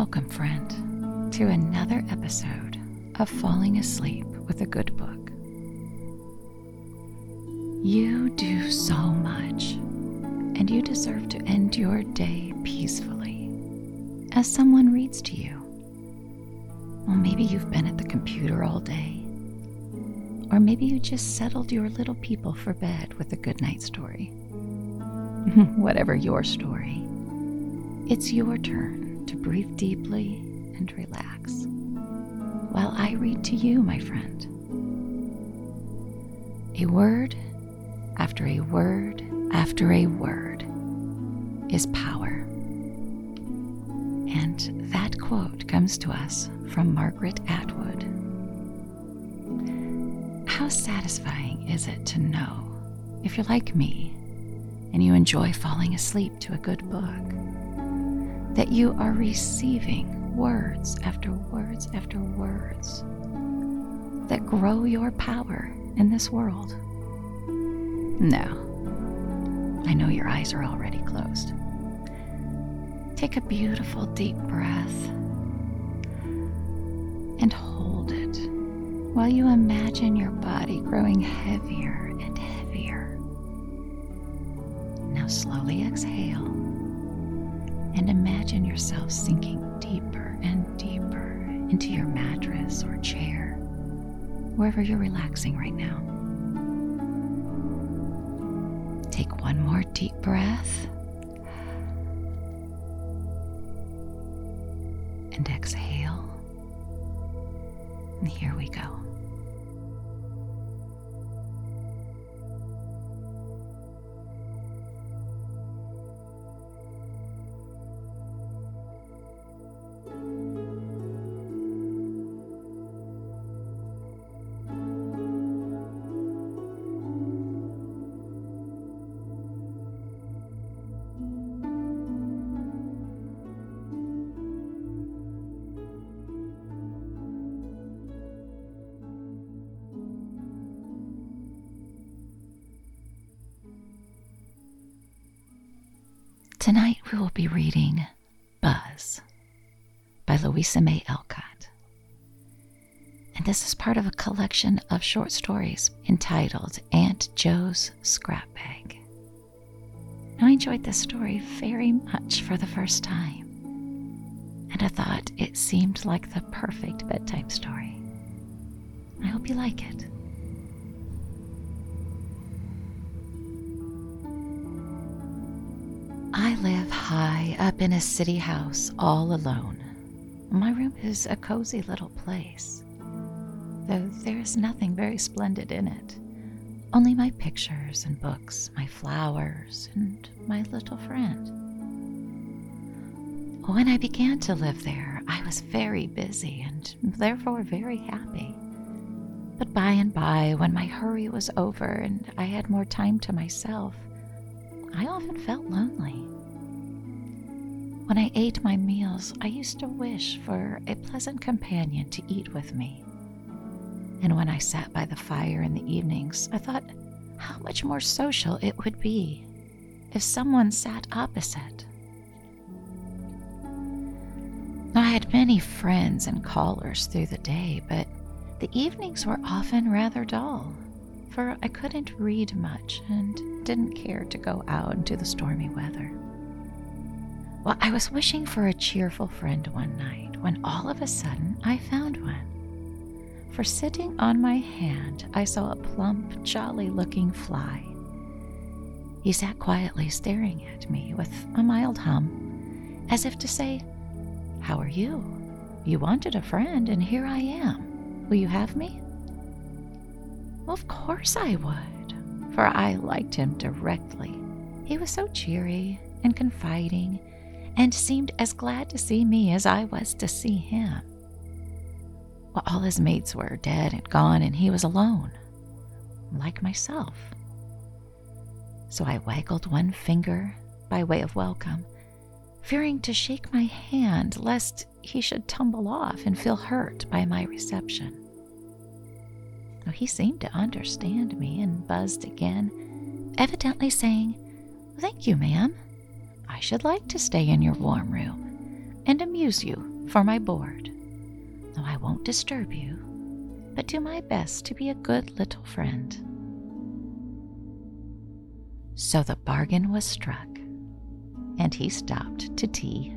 welcome, friend, to another episode of Falling Asleep with a Good Book. You do so much, and you deserve to end your day peacefully as someone reads to you. Well, maybe you've been at the computer all day, or maybe you just settled your little people for bed with a good night story. Whatever your story, it's your turn to breathe deeply and relax while I read to you, my friend. A word after a word after a word is power. And that quote comes to us from Margaret Atwood. How satisfying is it to know, if you're like me, and you enjoy falling asleep to a good book, that you are receiving words after words after words that grow your power in this world. Now, I know your eyes are already closed. Take a beautiful deep breath and hold it while you imagine your body growing heavier and heavier. Now, slowly exhale and imagine yourself sinking deeper and deeper into your mattress or chair, wherever you're relaxing right now. Take one more deep breath and exhale. And here we go. Tonight we will be reading Buzz by Louisa May Alcott. And this is part of a collection of short stories entitled Aunt Jo's Scrap Bag. Now, I enjoyed this story very much for the first time, and I thought it seemed like the perfect bedtime story. I hope you like it. High up in a city house all alone. My room is a cozy little place, though there is nothing very splendid in it. Only my pictures and books, my flowers, and my little friend. When I began to live there, I was very busy and therefore very happy. But by and by, when my hurry was over and I had more time to myself, I often felt lonely. When I ate my meals, I used to wish for a pleasant companion to eat with me. And when I sat by the fire in the evenings, I thought how much more social it would be if someone sat opposite. I had many friends and callers through the day, but the evenings were often rather dull, for I couldn't read much and didn't care to go out into the stormy weather. Well, I was wishing for a cheerful friend one night when all of a sudden I found one. For sitting on my hand, I saw a plump, jolly looking fly. He sat quietly staring at me with a mild hum, as if to say, How are you? You wanted a friend, and here I am. Will you have me? Well, of course I would, for I liked him directly. He was so cheery and confiding and seemed as glad to see me as I was to see him. Well, all his mates were dead and gone, and he was alone, like myself. So I waggled one finger by way of welcome, fearing to shake my hand lest he should tumble off and feel hurt by my reception. Though he seemed to understand me and buzzed again, evidently saying, Thank you, ma'am. I should like to stay in your warm room. and amuse you for my board. Though I won't disturb you, but do my best to be a good little friend. So the bargain was struck, and he stopped to tea.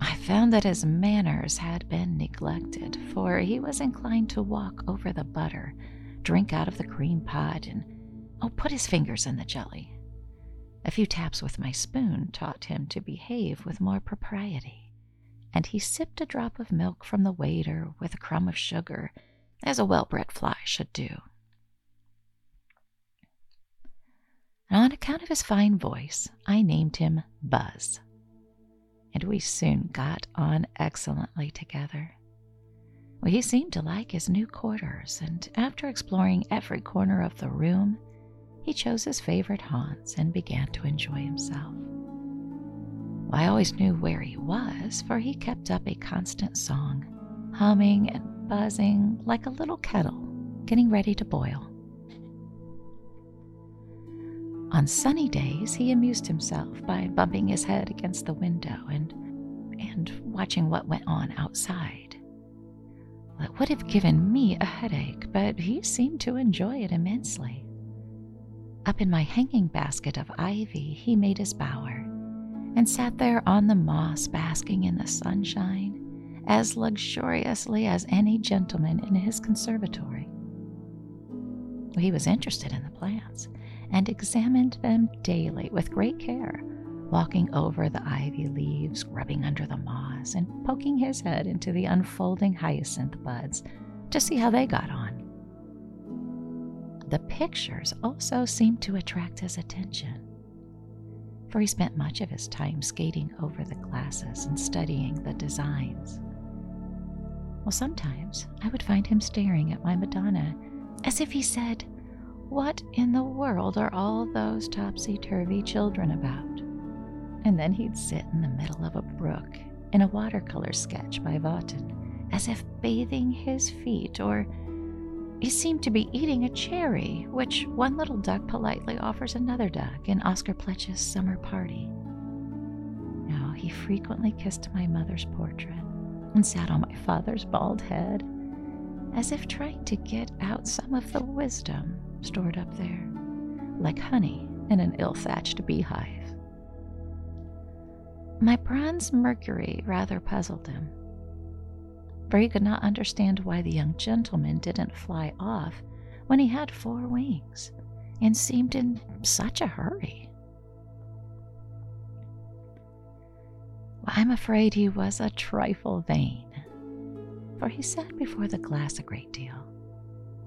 I found that his manners had been neglected, for he was inclined to walk over the butter, drink out of the cream pot, and oh, put his fingers in the jelly. A few taps with my spoon taught him to behave with more propriety, and he sipped a drop of milk from the waiter with a crumb of sugar, as a well bred fly should do. On account of his fine voice, I named him Buzz, and we soon got on excellently together. Well, he seemed to like his new quarters, and after exploring every corner of the room, he chose his favorite haunts and began to enjoy himself. I always knew where he was, for he kept up a constant song, humming and buzzing like a little kettle getting ready to boil. On sunny days, he amused himself by bumping his head against the window and, and watching what went on outside. It would have given me a headache, but he seemed to enjoy it immensely. Up in my hanging basket of ivy, he made his bower and sat there on the moss, basking in the sunshine as luxuriously as any gentleman in his conservatory. He was interested in the plants and examined them daily with great care, walking over the ivy leaves, rubbing under the moss, and poking his head into the unfolding hyacinth buds to see how they got on. The pictures also seemed to attract his attention, for he spent much of his time skating over the glasses and studying the designs. Well, sometimes I would find him staring at my Madonna as if he said, What in the world are all those topsy turvy children about? And then he'd sit in the middle of a brook in a watercolor sketch by Vaughton, as if bathing his feet or he seemed to be eating a cherry, which one little duck politely offers another duck in Oscar Pletsch's summer party. Now, he frequently kissed my mother's portrait and sat on my father's bald head, as if trying to get out some of the wisdom stored up there, like honey in an ill thatched beehive. My bronze Mercury rather puzzled him for he could not understand why the young gentleman didn't fly off when he had four wings and seemed in such a hurry. I'm afraid he was a trifle vain, for he sat before the glass a great deal,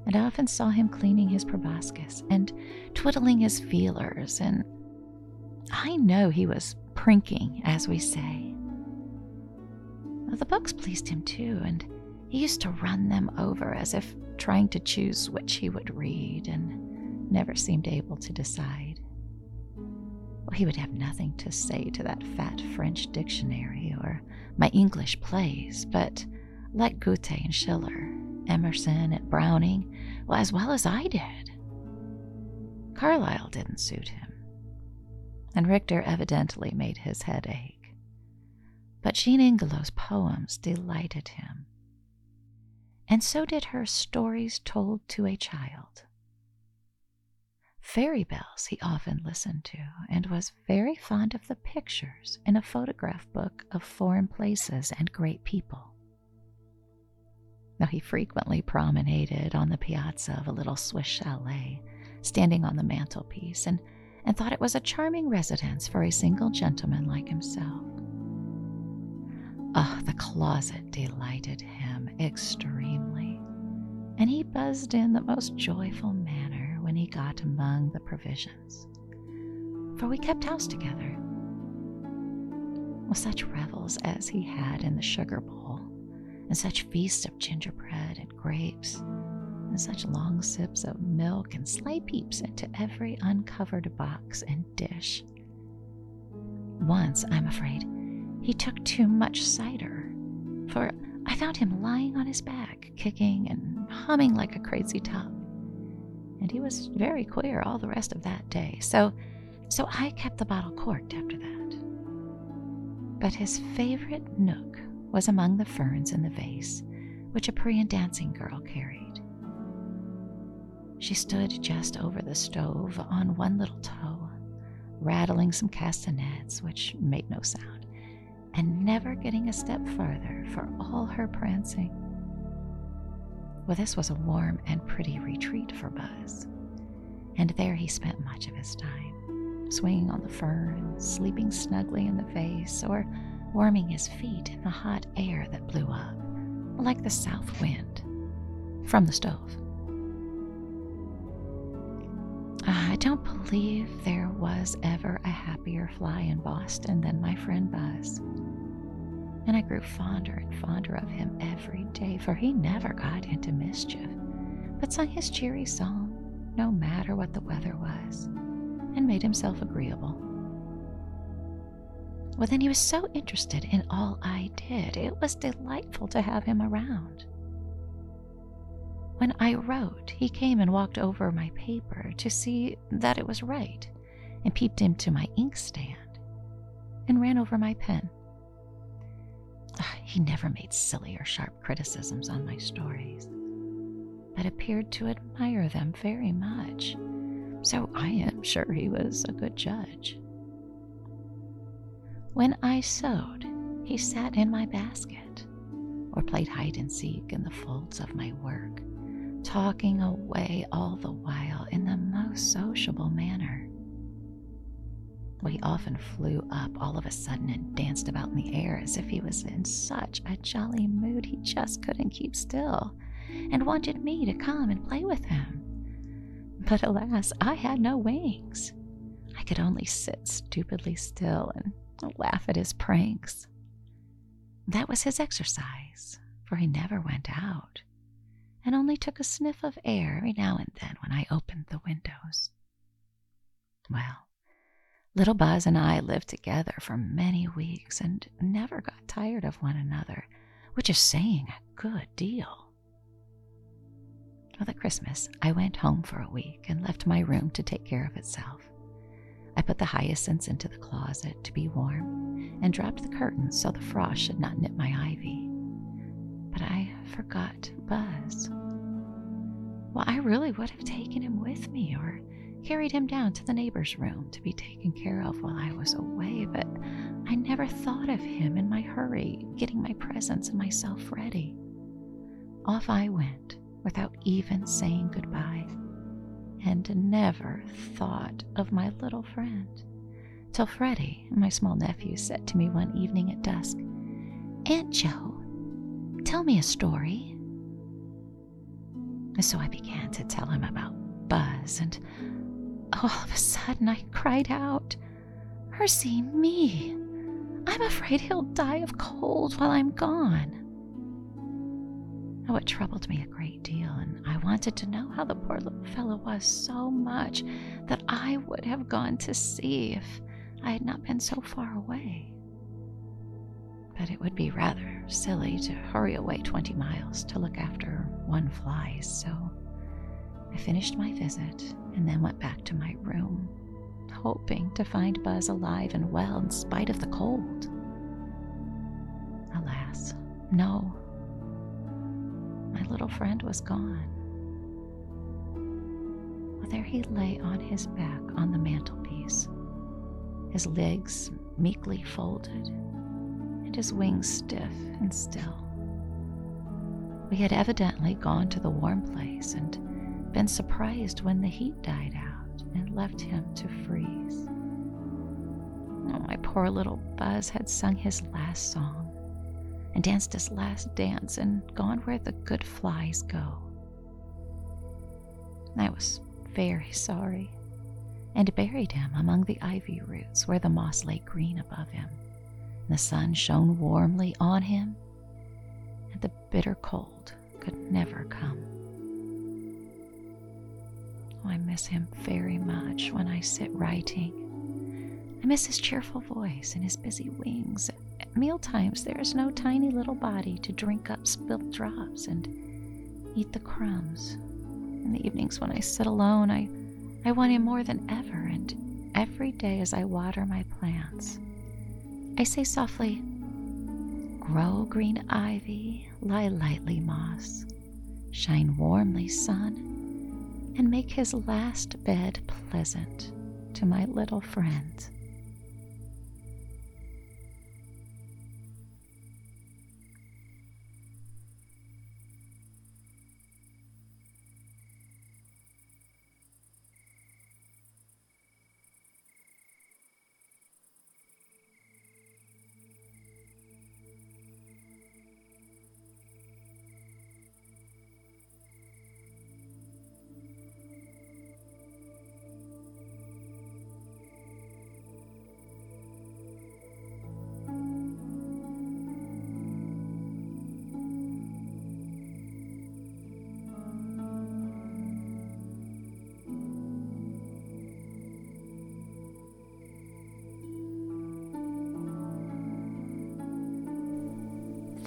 and I often saw him cleaning his proboscis and twiddling his feelers, and I know he was prinking, as we say, the books pleased him too, and he used to run them over as if trying to choose which he would read and never seemed able to decide. Well, he would have nothing to say to that fat French dictionary or my English plays, but like Goethe and Schiller, Emerson and Browning, well, as well as I did. Carlyle didn't suit him, and Richter evidently made his head ache but Jean Ingelow's poems delighted him. And so did her stories told to a child. Fairy bells he often listened to, and was very fond of the pictures in a photograph book of foreign places and great people. Though he frequently promenaded on the piazza of a little Swiss chalet, standing on the mantelpiece, and, and thought it was a charming residence for a single gentleman like himself. Oh, the closet delighted him extremely, and he buzzed in the most joyful manner when he got among the provisions. For we kept house together. With such revels as he had in the sugar bowl, and such feasts of gingerbread and grapes, and such long sips of milk and sly peeps into every uncovered box and dish. Once, I'm afraid, he took too much cider, for I found him lying on his back, kicking and humming like a crazy top. And he was very queer all the rest of that day, so so I kept the bottle corked after that. But his favorite nook was among the ferns in the vase, which a Parian dancing girl carried. She stood just over the stove on one little toe, rattling some castanets, which made no sound, and never getting a step farther for all her prancing. Well, this was a warm and pretty retreat for Buzz, and there he spent much of his time, swinging on the fern, sleeping snugly in the vase, or warming his feet in the hot air that blew up, like the south wind, from the stove. I don't believe there was ever a happier fly in Boston than my friend Buzz. And I grew fonder and fonder of him every day, for he never got into mischief, but sung his cheery song, no matter what the weather was, and made himself agreeable. Well, then he was so interested in all I did, it was delightful to have him around. When I wrote, he came and walked over my paper to see that it was right, and peeped into my inkstand, and ran over my pen. He never made silly or sharp criticisms on my stories, but appeared to admire them very much, so I am sure he was a good judge. When I sewed, he sat in my basket or played hide and seek in the folds of my work, talking away all the while in the most sociable manner. We often flew up all of a sudden and danced about in the air as if he was in such a jolly mood he just couldn't keep still and wanted me to come and play with him. But alas, I had no wings. I could only sit stupidly still and laugh at his pranks. That was his exercise, for he never went out and only took a sniff of air every now and then when I opened the windows. Well, little Buzz and I lived together for many weeks and never got tired of one another, which is saying a good deal. Well, at Christmas, I went home for a week and left my room to take care of itself. I put the hyacinths into the closet to be warm and dropped the curtains so the frost should not nip my ivy. But I forgot Buzz. Well, I really would have taken him with me or carried him down to the neighbor's room to be taken care of while I was away, but I never thought of him in my hurry, getting my presents and myself ready. Off I went without even saying goodbye and never thought of my little friend. Till Freddie, my small nephew, said to me one evening at dusk, Aunt Jo, tell me a story. So I began to tell him about Buzz, and all of a sudden I cried out, Mercy me! I'm afraid he'll die of cold while I'm gone. Now, it troubled me a great deal, and I wanted to know how the poor little fellow was so much that I would have gone to see if I had not been so far away. But it would be rather silly to hurry away 20 miles to look after one fly, so I finished my visit and then went back to my room, hoping to find Buzz alive and well in spite of the cold. Alas, no my little friend was gone. Well, there he lay on his back on the mantelpiece, his legs meekly folded, and his wings stiff and still. We had evidently gone to the warm place and been surprised when the heat died out and left him to freeze. Oh, my poor little Buzz had sung his last song and danced his last dance and gone where the good flies go. I was very sorry and buried him among the ivy roots where the moss lay green above him. The sun shone warmly on him, and the bitter cold could never come. I miss him very much when I sit writing. I miss his cheerful voice and his busy wings at mealtimes, there is no tiny little body to drink up spilt drops and eat the crumbs. In the evenings, when I sit alone, I, I want him more than ever, and every day as I water my plants, I say softly, Grow green ivy, lie lightly moss, shine warmly sun, and make his last bed pleasant to my little friends.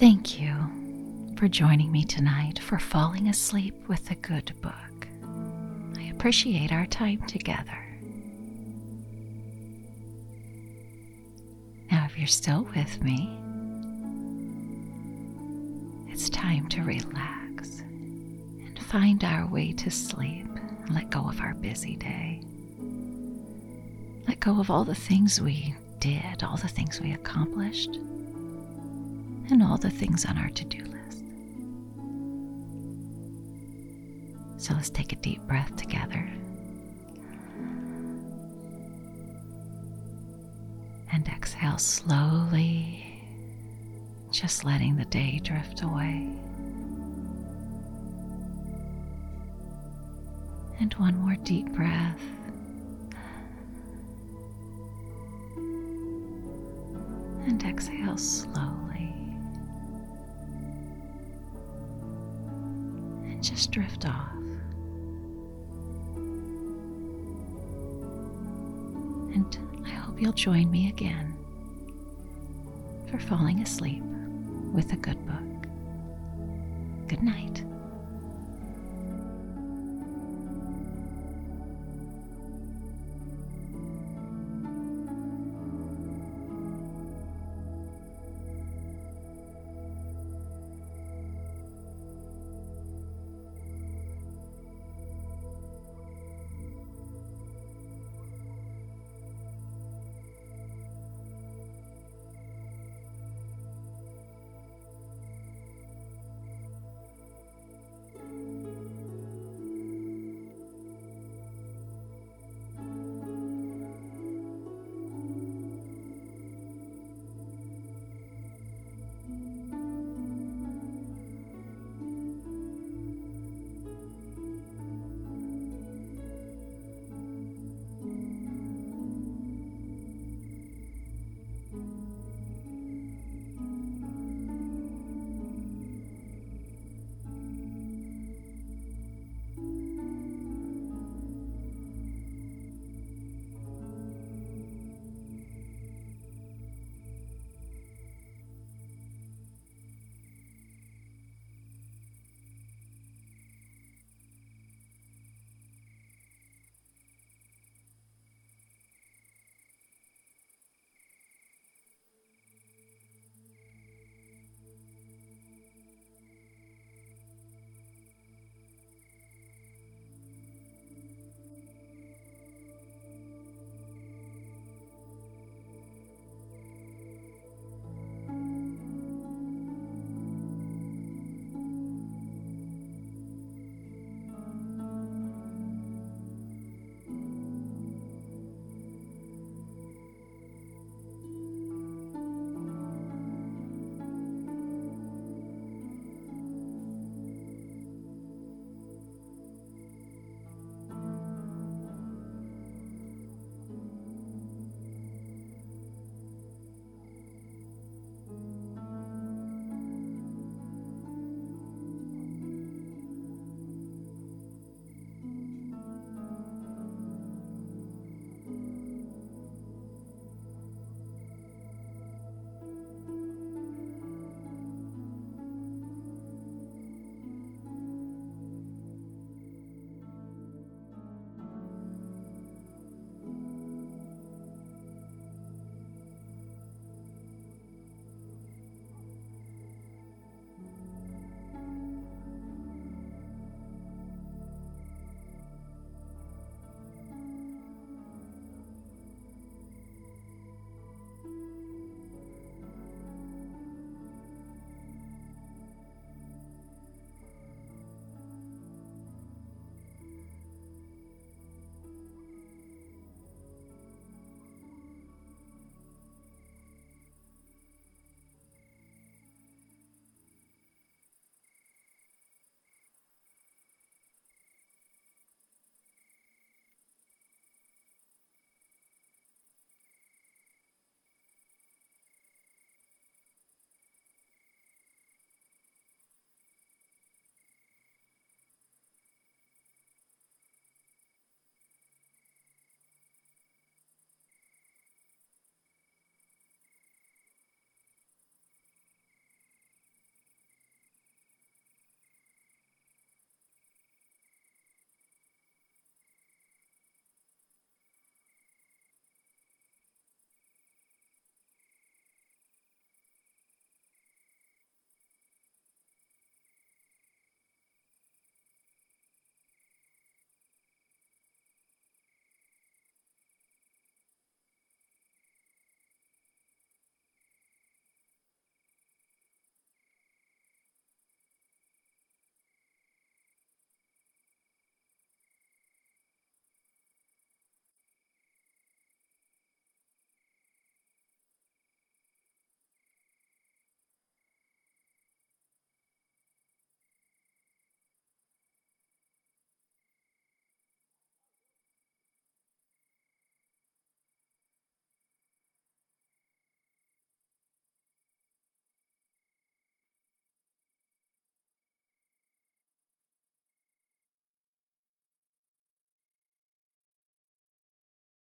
Thank you for joining me tonight for falling asleep with a good book. I appreciate our time together. Now, if you're still with me, it's time to relax and find our way to sleep and let go of our busy day. Let go of all the things we did, all the things we accomplished and all the things on our to do list. So let's take a deep breath together. And exhale slowly, just letting the day drift away. And one more deep breath. And exhale slowly. Just drift off. And I hope you'll join me again for falling asleep with a good book. Good night.